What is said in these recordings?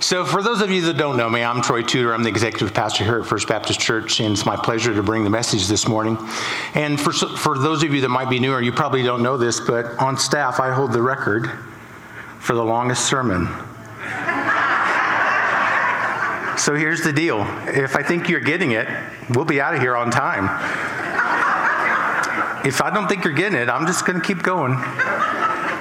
So, for those of you that don't know me, I'm Troy Tudor. I'm the executive pastor here at First Baptist Church, and it's my pleasure to bring the message this morning. And for, for those of you that might be newer, you probably don't know this, but on staff, I hold the record for the longest sermon. so, here's the deal if I think you're getting it, we'll be out of here on time. If I don't think you're getting it, I'm just going to keep going.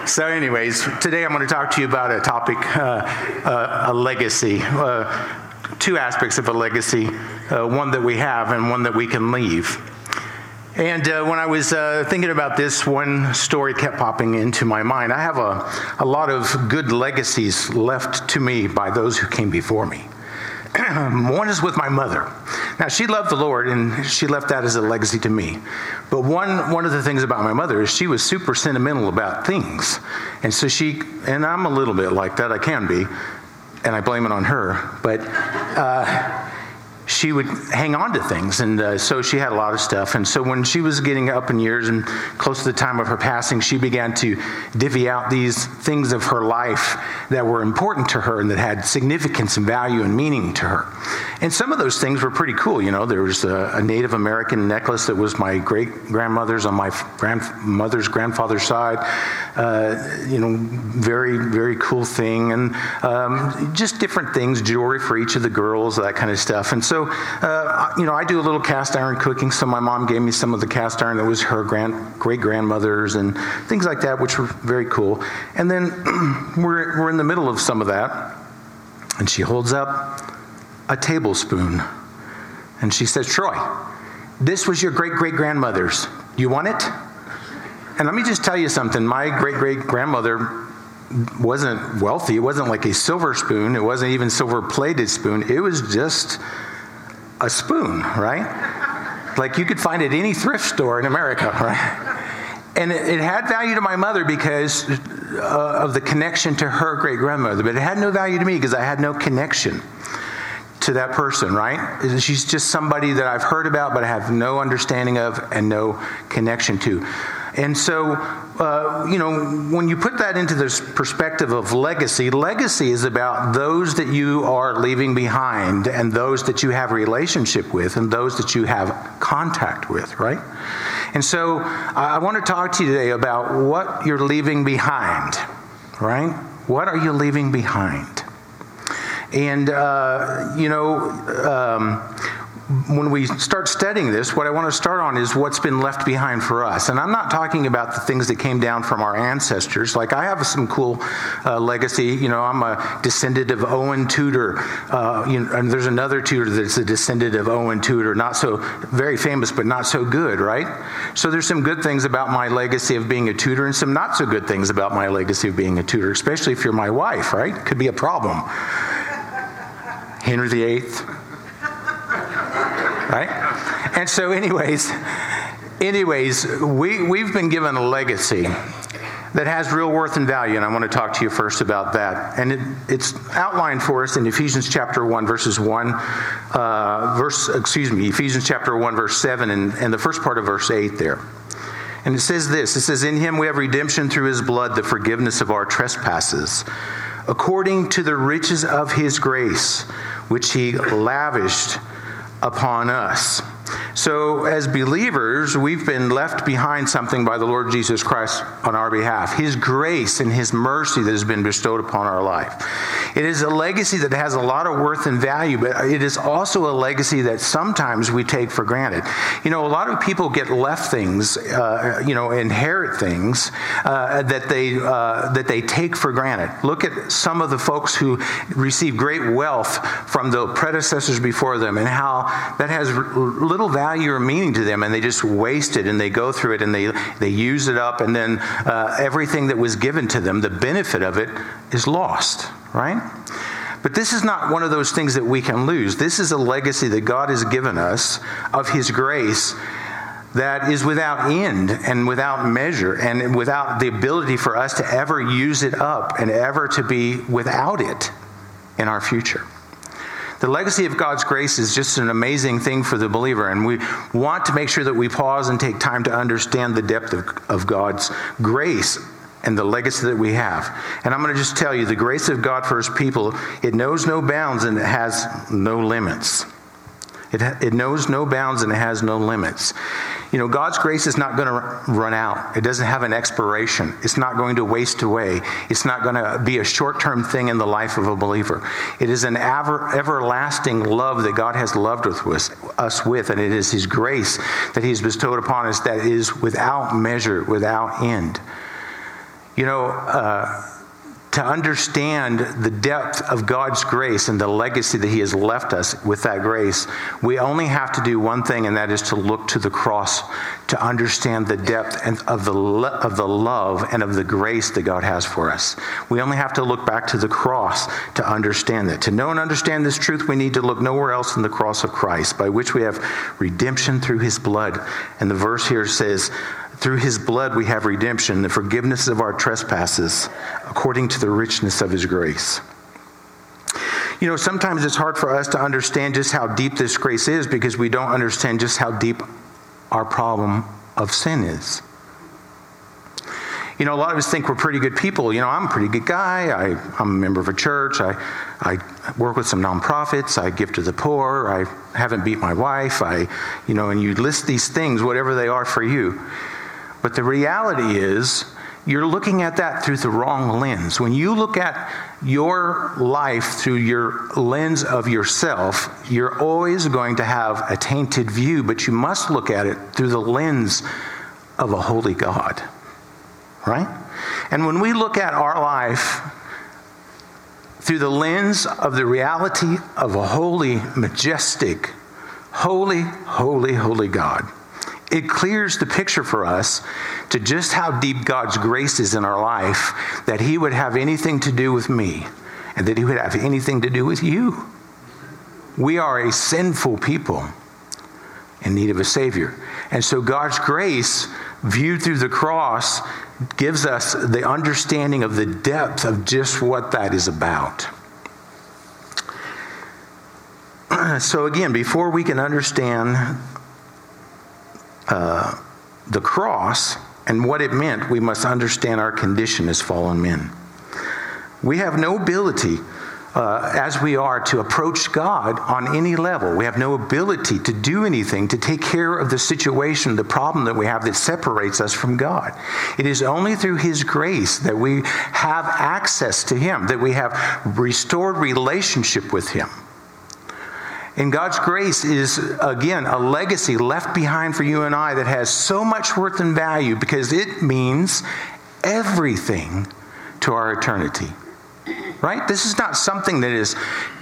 So, anyways, today I'm going to talk to you about a topic, uh, uh, a legacy. Uh, two aspects of a legacy uh, one that we have and one that we can leave. And uh, when I was uh, thinking about this, one story kept popping into my mind. I have a, a lot of good legacies left to me by those who came before me. one is with my mother. Now, she loved the Lord, and she left that as a legacy to me. But one, one of the things about my mother is she was super sentimental about things. And so she, and I'm a little bit like that, I can be, and I blame it on her. But, uh, she would hang on to things. And uh, so she had a lot of stuff. And so when she was getting up in years and close to the time of her passing, she began to divvy out these things of her life that were important to her and that had significance and value and meaning to her. And some of those things were pretty cool. You know, there was a, a Native American necklace that was my great grandmother's on my grandmother's grandfather's side. Uh, you know, very, very cool thing. And um, just different things, jewelry for each of the girls, that kind of stuff. And so uh, you know, I do a little cast iron cooking. So my mom gave me some of the cast iron that was her grand, great grandmother's and things like that, which were very cool. And then we're, we're in the middle of some of that. And she holds up a tablespoon. And she says, Troy, this was your great great grandmother's. You want it? And let me just tell you something. My great great grandmother wasn't wealthy. It wasn't like a silver spoon. It wasn't even silver plated spoon. It was just a spoon, right? Like you could find at any thrift store in America, right? And it, it had value to my mother because uh, of the connection to her great grandmother, but it had no value to me because I had no connection to that person, right? She's just somebody that I've heard about, but I have no understanding of and no connection to. And so, uh, you know, when you put that into this perspective of legacy, legacy is about those that you are leaving behind and those that you have relationship with and those that you have contact with, right? And so I want to talk to you today about what you're leaving behind, right? What are you leaving behind? And, uh, you know, um, when we start studying this, what I want to start on is what's been left behind for us. And I'm not talking about the things that came down from our ancestors. Like, I have some cool uh, legacy. You know, I'm a descendant of Owen Tudor. Uh, you know, and there's another Tudor that's a descendant of Owen Tudor. Not so very famous, but not so good, right? So there's some good things about my legacy of being a Tudor and some not so good things about my legacy of being a Tudor, especially if you're my wife, right? Could be a problem. Henry VIII right? And so, anyways, anyways, we, we've been given a legacy that has real worth and value, and I want to talk to you first about that. And it, it's outlined for us in Ephesians chapter 1, verses 1, uh, verse, excuse me, Ephesians chapter 1, verse 7, and, and the first part of verse 8 there. And it says this it says, In him we have redemption through his blood, the forgiveness of our trespasses, according to the riches of his grace, which he lavished upon us. So, as believers, we've been left behind something by the Lord Jesus Christ on our behalf His grace and His mercy that has been bestowed upon our life. It is a legacy that has a lot of worth and value, but it is also a legacy that sometimes we take for granted. You know, a lot of people get left things, uh, you know, inherit things uh, that, they, uh, that they take for granted. Look at some of the folks who receive great wealth from the predecessors before them and how that has little value or meaning to them and they just waste it and they go through it and they, they use it up and then uh, everything that was given to them, the benefit of it, is lost, right? But this is not one of those things that we can lose. This is a legacy that God has given us of His grace that is without end and without measure and without the ability for us to ever use it up and ever to be without it in our future. The legacy of God's grace is just an amazing thing for the believer, and we want to make sure that we pause and take time to understand the depth of, of God's grace and the legacy that we have. And I'm going to just tell you the grace of God for his people, it knows no bounds and it has no limits. It, it knows no bounds and it has no limits. You know, God's grace is not going to run out. It doesn't have an expiration. It's not going to waste away. It's not going to be a short term thing in the life of a believer. It is an ever, everlasting love that God has loved with us, us with, and it is His grace that He's bestowed upon us that is without measure, without end. You know, uh, to understand the depth of God's grace and the legacy that He has left us with that grace, we only have to do one thing, and that is to look to the cross to understand the depth of the, of the love and of the grace that God has for us. We only have to look back to the cross to understand that. To know and understand this truth, we need to look nowhere else than the cross of Christ, by which we have redemption through His blood. And the verse here says, through his blood we have redemption, the forgiveness of our trespasses, according to the richness of his grace. You know, sometimes it's hard for us to understand just how deep this grace is because we don't understand just how deep our problem of sin is. You know, a lot of us think we're pretty good people. You know, I'm a pretty good guy. I, am a member of a church. I, I work with some nonprofits. I give to the poor. I haven't beat my wife. I, you know, and you list these things, whatever they are for you. But the reality is, you're looking at that through the wrong lens. When you look at your life through your lens of yourself, you're always going to have a tainted view, but you must look at it through the lens of a holy God. Right? And when we look at our life through the lens of the reality of a holy, majestic, holy, holy, holy God, it clears the picture for us to just how deep God's grace is in our life that He would have anything to do with me and that He would have anything to do with you. We are a sinful people in need of a Savior. And so God's grace, viewed through the cross, gives us the understanding of the depth of just what that is about. So, again, before we can understand the cross and what it meant, we must understand our condition as fallen men. We have no ability, uh, as we are, to approach God on any level. We have no ability to do anything to take care of the situation, the problem that we have that separates us from God. It is only through His grace that we have access to Him, that we have restored relationship with Him. And God's grace is, again, a legacy left behind for you and I that has so much worth and value because it means everything to our eternity. Right? This is not something that is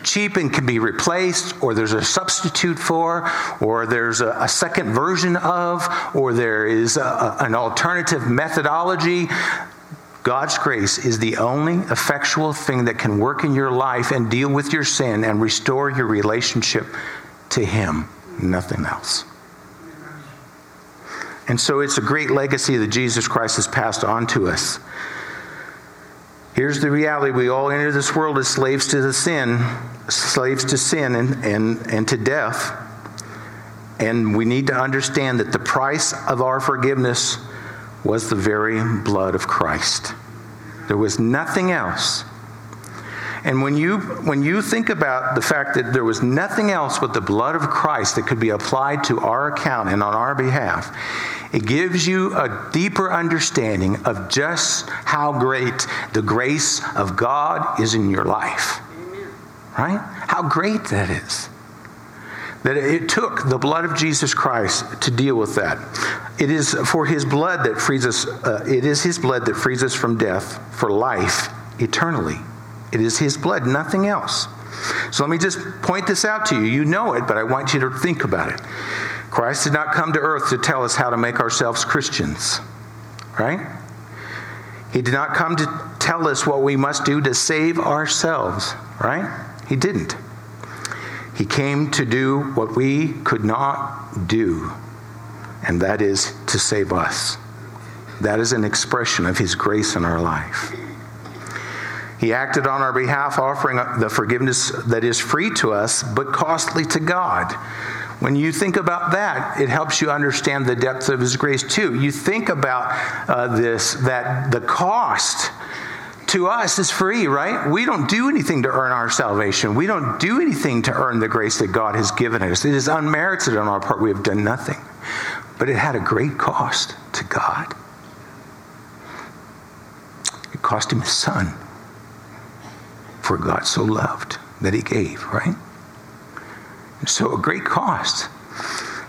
cheap and can be replaced, or there's a substitute for, or there's a, a second version of, or there is a, an alternative methodology. God's grace is the only effectual thing that can work in your life and deal with your sin and restore your relationship to Him, nothing else. And so it's a great legacy that Jesus Christ has passed on to us. Here's the reality we all enter this world as slaves to the sin, slaves to sin and, and, and to death. And we need to understand that the price of our forgiveness was the very blood of Christ. There was nothing else. And when you, when you think about the fact that there was nothing else but the blood of Christ that could be applied to our account and on our behalf, it gives you a deeper understanding of just how great the grace of God is in your life. Right? How great that is that it took the blood of Jesus Christ to deal with that. It is for his blood that frees us, uh, it is his blood that frees us from death for life eternally. It is his blood, nothing else. So let me just point this out to you. You know it, but I want you to think about it. Christ did not come to earth to tell us how to make ourselves Christians, right? He did not come to tell us what we must do to save ourselves, right? He didn't. He came to do what we could not do, and that is to save us. That is an expression of His grace in our life. He acted on our behalf, offering the forgiveness that is free to us, but costly to God. When you think about that, it helps you understand the depth of His grace too. You think about uh, this, that the cost to us is free, right? We don't do anything to earn our salvation. We don't do anything to earn the grace that God has given us. It is unmerited on our part. We have done nothing. But it had a great cost to God. It cost him his son. For God so loved that he gave, right? So a great cost.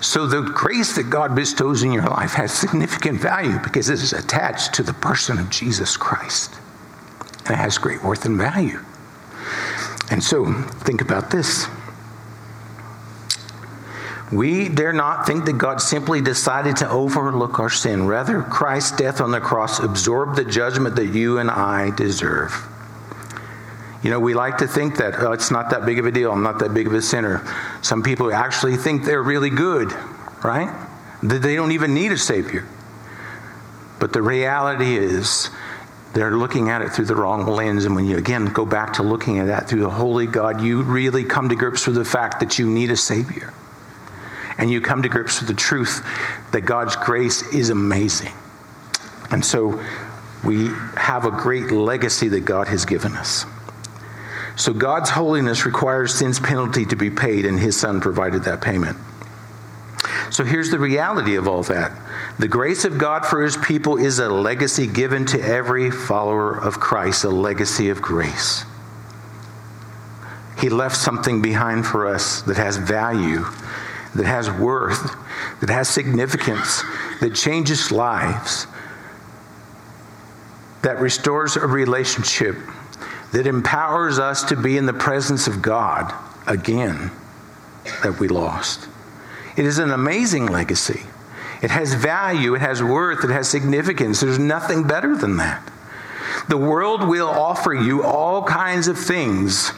So the grace that God bestows in your life has significant value because it is attached to the person of Jesus Christ. And it has great worth and value. And so think about this. We dare not think that God simply decided to overlook our sin. Rather, Christ's death on the cross absorbed the judgment that you and I deserve. You know, we like to think that oh, it's not that big of a deal. I'm not that big of a sinner. Some people actually think they're really good, right? That they don't even need a Savior. But the reality is, they're looking at it through the wrong lens. And when you again go back to looking at that through the Holy God, you really come to grips with the fact that you need a Savior. And you come to grips with the truth that God's grace is amazing. And so we have a great legacy that God has given us. So God's holiness requires sin's penalty to be paid, and his son provided that payment. So here's the reality of all that the grace of God for his people is a legacy given to every follower of Christ, a legacy of grace. He left something behind for us that has value, that has worth, that has significance, that changes lives, that restores a relationship, that empowers us to be in the presence of God again that we lost. It is an amazing legacy. It has value, it has worth, it has significance. There's nothing better than that. The world will offer you all kinds of things,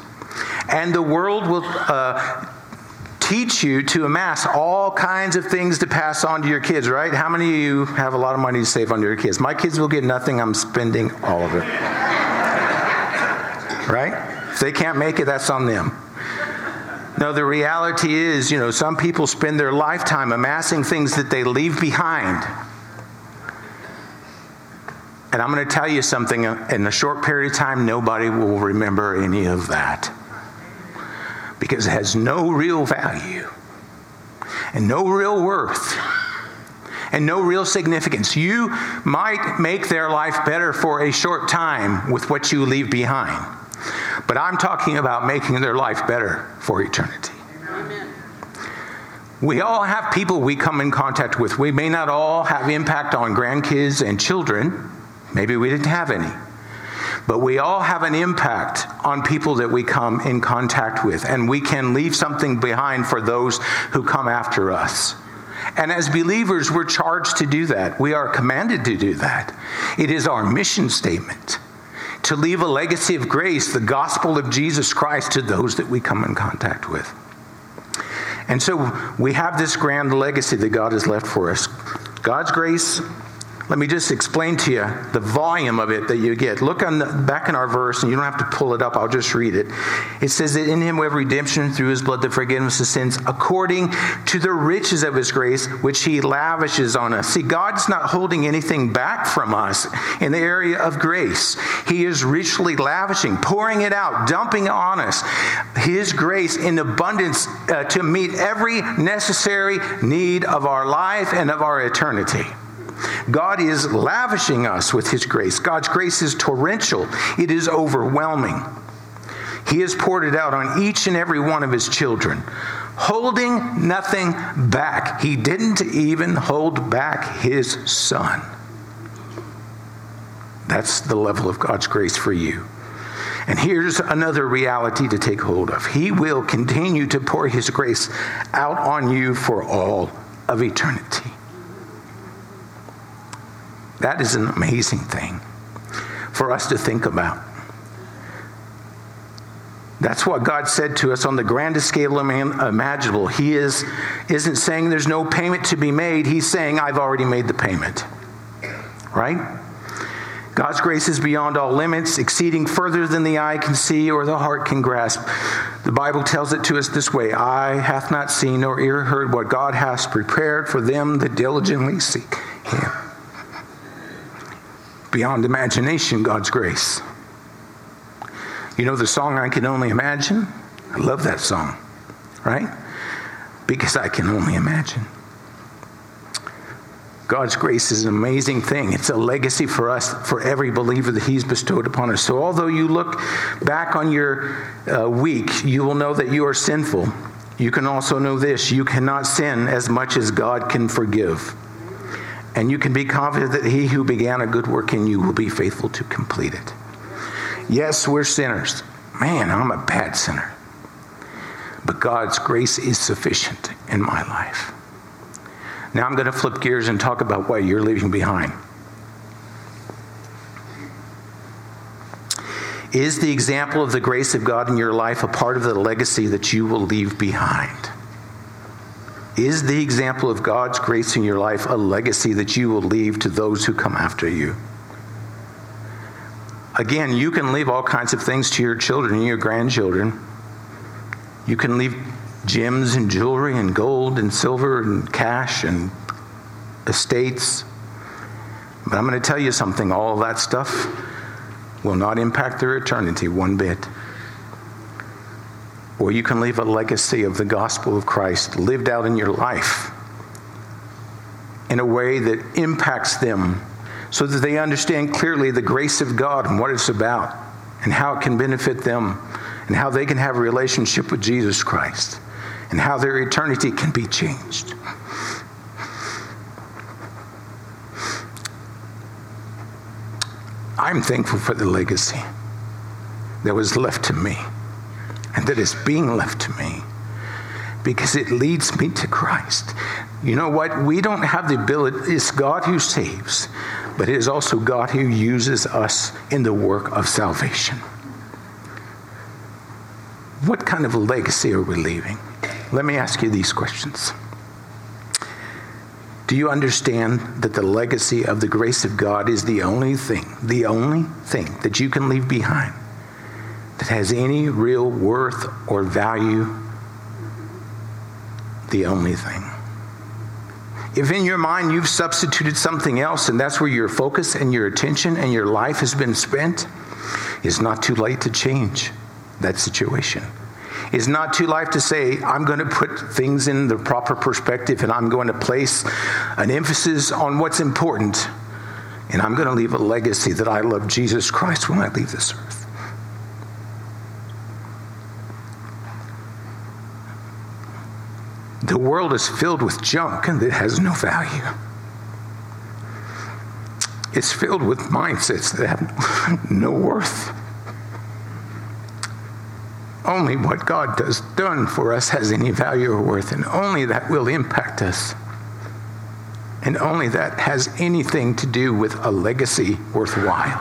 and the world will uh, teach you to amass all kinds of things to pass on to your kids, right? How many of you have a lot of money to save on your kids? My kids will get nothing, I'm spending all of it. right? If they can't make it, that's on them. No, the reality is, you know, some people spend their lifetime amassing things that they leave behind. And I'm going to tell you something in a short period of time, nobody will remember any of that because it has no real value and no real worth and no real significance. You might make their life better for a short time with what you leave behind. But I'm talking about making their life better for eternity. Amen. We all have people we come in contact with. We may not all have impact on grandkids and children. Maybe we didn't have any. But we all have an impact on people that we come in contact with, and we can leave something behind for those who come after us. And as believers, we're charged to do that. We are commanded to do that. It is our mission statement to leave a legacy of grace, the gospel of Jesus Christ, to those that we come in contact with. And so we have this grand legacy that God has left for us. God's grace let me just explain to you the volume of it that you get. Look on the, back in our verse, and you don't have to pull it up, I'll just read it. It says that in him we have redemption through his blood, the forgiveness of sins, according to the riches of his grace, which he lavishes on us. See, God's not holding anything back from us in the area of grace. He is richly lavishing, pouring it out, dumping on us his grace in abundance uh, to meet every necessary need of our life and of our eternity. God is lavishing us with His grace. God's grace is torrential, it is overwhelming. He has poured it out on each and every one of His children, holding nothing back. He didn't even hold back His Son. That's the level of God's grace for you. And here's another reality to take hold of He will continue to pour His grace out on you for all of eternity. That is an amazing thing for us to think about. That's what God said to us on the grandest scale imaginable. He is, isn't saying there's no payment to be made, He's saying, I've already made the payment. Right? God's grace is beyond all limits, exceeding further than the eye can see or the heart can grasp. The Bible tells it to us this way Eye hath not seen nor ear heard what God hath prepared for them that diligently seek Him. Beyond imagination, God's grace. You know the song I Can Only Imagine? I love that song, right? Because I can only imagine. God's grace is an amazing thing. It's a legacy for us, for every believer that He's bestowed upon us. So, although you look back on your uh, week, you will know that you are sinful. You can also know this you cannot sin as much as God can forgive. And you can be confident that He who began a good work in you will be faithful to complete it. Yes, we're sinners. Man, I'm a bad sinner. But God's grace is sufficient in my life. Now I'm going to flip gears and talk about what you're leaving behind. Is the example of the grace of God in your life a part of the legacy that you will leave behind? Is the example of God's grace in your life a legacy that you will leave to those who come after you? Again, you can leave all kinds of things to your children and your grandchildren. You can leave gems and jewelry and gold and silver and cash and estates. But I'm going to tell you something all that stuff will not impact their eternity one bit. Or you can leave a legacy of the gospel of Christ lived out in your life in a way that impacts them so that they understand clearly the grace of God and what it's about and how it can benefit them and how they can have a relationship with Jesus Christ and how their eternity can be changed. I'm thankful for the legacy that was left to me and that is being left to me because it leads me to Christ. You know what? We don't have the ability, it's God who saves, but it is also God who uses us in the work of salvation. What kind of legacy are we leaving? Let me ask you these questions. Do you understand that the legacy of the grace of God is the only thing, the only thing that you can leave behind that has any real worth or value? The only thing. If in your mind you've substituted something else and that's where your focus and your attention and your life has been spent, it's not too late to change that situation. It's not too late to say, I'm going to put things in the proper perspective and I'm going to place an emphasis on what's important. And I'm going to leave a legacy that I love Jesus Christ when I leave this earth. The world is filled with junk and it has no value. It's filled with mindsets that have no worth. Only what God has done for us has any value or worth, and only that will impact us. And only that has anything to do with a legacy worthwhile.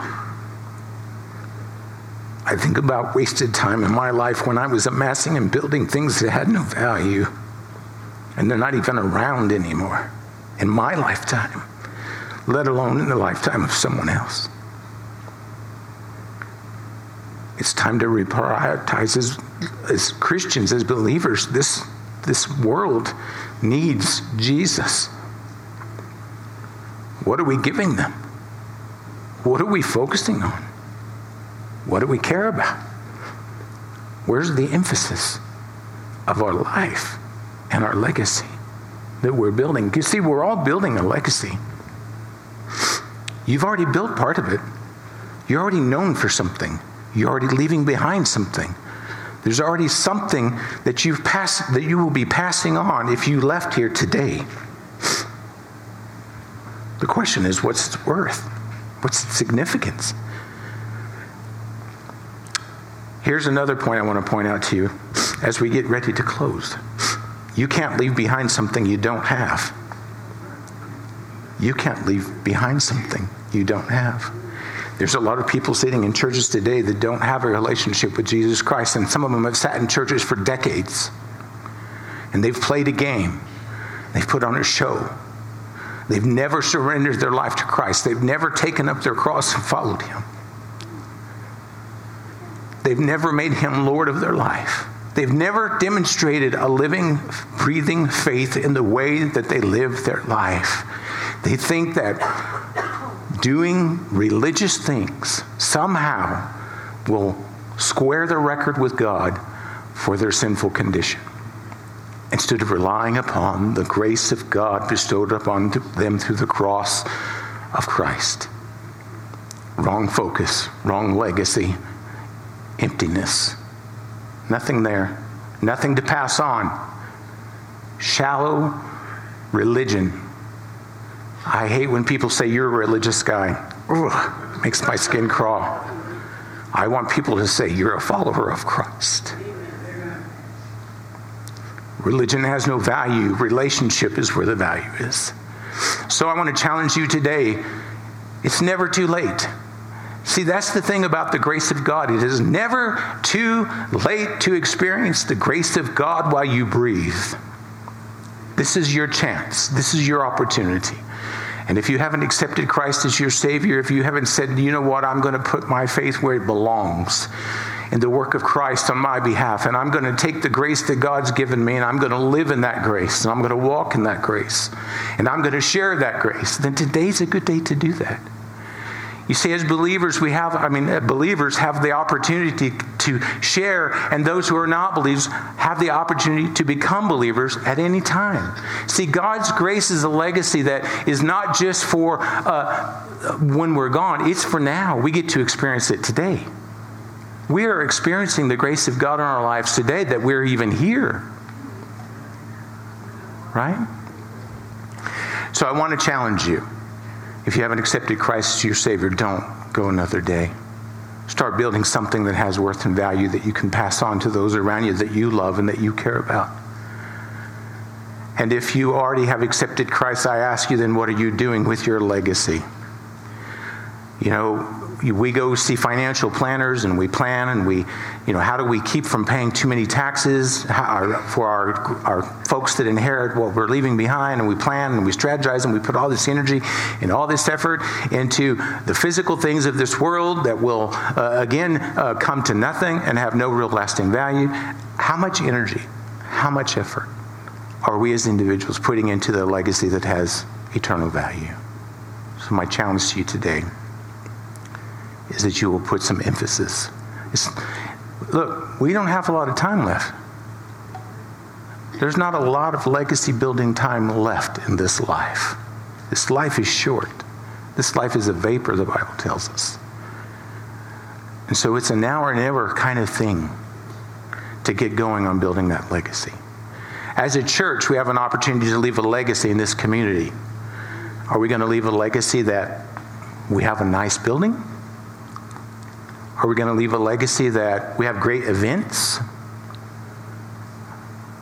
I think about wasted time in my life when I was amassing and building things that had no value, and they're not even around anymore in my lifetime, let alone in the lifetime of someone else. It's time to reprioritize as, as Christians, as believers. This, this world needs Jesus. What are we giving them? What are we focusing on? What do we care about? Where's the emphasis of our life and our legacy that we're building? You see, we're all building a legacy. You've already built part of it. You're already known for something. You're already leaving behind something. There's already something that you've passed that you will be passing on if you left here today. The question is what's its worth? What's its significance? Here's another point I want to point out to you as we get ready to close. You can't leave behind something you don't have. You can't leave behind something you don't have. There's a lot of people sitting in churches today that don't have a relationship with Jesus Christ, and some of them have sat in churches for decades. And they've played a game, they've put on a show. They've never surrendered their life to Christ, they've never taken up their cross and followed Him. They've never made Him Lord of their life. They've never demonstrated a living, breathing faith in the way that they live their life. They think that doing religious things somehow will square their record with God for their sinful condition instead of relying upon the grace of God bestowed upon them through the cross of Christ. Wrong focus, wrong legacy, emptiness. Nothing there, nothing to pass on. Shallow religion. I hate when people say you're a religious guy. Ugh, makes my skin crawl. I want people to say you're a follower of Christ. Religion has no value. Relationship is where the value is. So I want to challenge you today. It's never too late. See, that's the thing about the grace of God. It is never too late to experience the grace of God while you breathe. This is your chance, this is your opportunity. And if you haven't accepted Christ as your Savior, if you haven't said, you know what, I'm going to put my faith where it belongs, in the work of Christ on my behalf. And I'm going to take the grace that God's given me and I'm going to live in that grace and I'm going to walk in that grace and I'm going to share that grace. Then today's a good day to do that. You see, as believers, we have, I mean, uh, believers have the opportunity to share, and those who are not believers have the opportunity to become believers at any time. See, God's grace is a legacy that is not just for uh, when we're gone, it's for now. We get to experience it today. We are experiencing the grace of God in our lives today that we're even here. Right? So I want to challenge you. If you haven't accepted Christ as your Savior, don't go another day. Start building something that has worth and value that you can pass on to those around you that you love and that you care about. And if you already have accepted Christ, I ask you then, what are you doing with your legacy? You know, we go see financial planners and we plan and we, you know, how do we keep from paying too many taxes for our, our folks that inherit what we're leaving behind? And we plan and we strategize and we put all this energy and all this effort into the physical things of this world that will, uh, again, uh, come to nothing and have no real lasting value. How much energy, how much effort are we as individuals putting into the legacy that has eternal value? So, my challenge to you today is that you will put some emphasis. It's, look, we don't have a lot of time left. There's not a lot of legacy building time left in this life. This life is short. This life is a vapor, the Bible tells us. And so it's a now or never kind of thing to get going on building that legacy. As a church, we have an opportunity to leave a legacy in this community. Are we going to leave a legacy that we have a nice building? Are we going to leave a legacy that we have great events?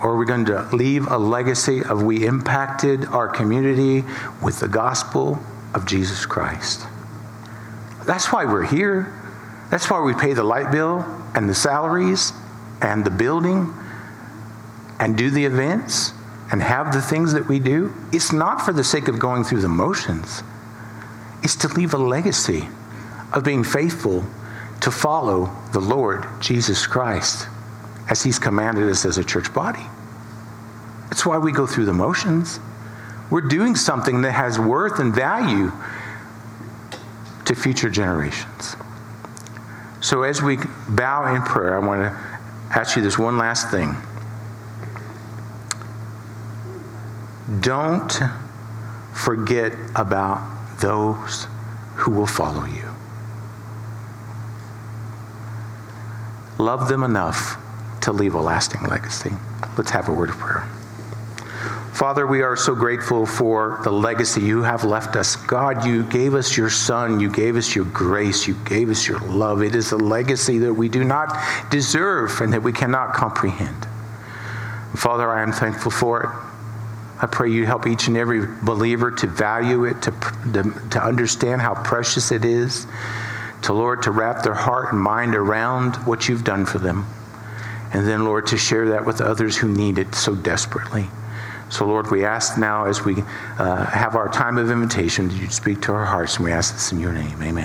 Or are we going to leave a legacy of we impacted our community with the gospel of Jesus Christ? That's why we're here. That's why we pay the light bill and the salaries and the building and do the events and have the things that we do. It's not for the sake of going through the motions, it's to leave a legacy of being faithful to follow the Lord Jesus Christ as He's commanded us as a church body. That's why we go through the motions. We're doing something that has worth and value to future generations. So, as we bow in prayer, I want to ask you this one last thing. Don't forget about those who will follow you. Love them enough to leave a lasting legacy. Let's have a word of prayer. Father, we are so grateful for the legacy you have left us. God, you gave us your Son. You gave us your grace. You gave us your love. It is a legacy that we do not deserve and that we cannot comprehend. Father, I am thankful for it. I pray you help each and every believer to value it, to, to, to understand how precious it is to Lord, to wrap their heart and mind around what you've done for them. And then, Lord, to share that with others who need it so desperately. So, Lord, we ask now as we uh, have our time of invitation, that you speak to our hearts, and we ask this in your name. Amen.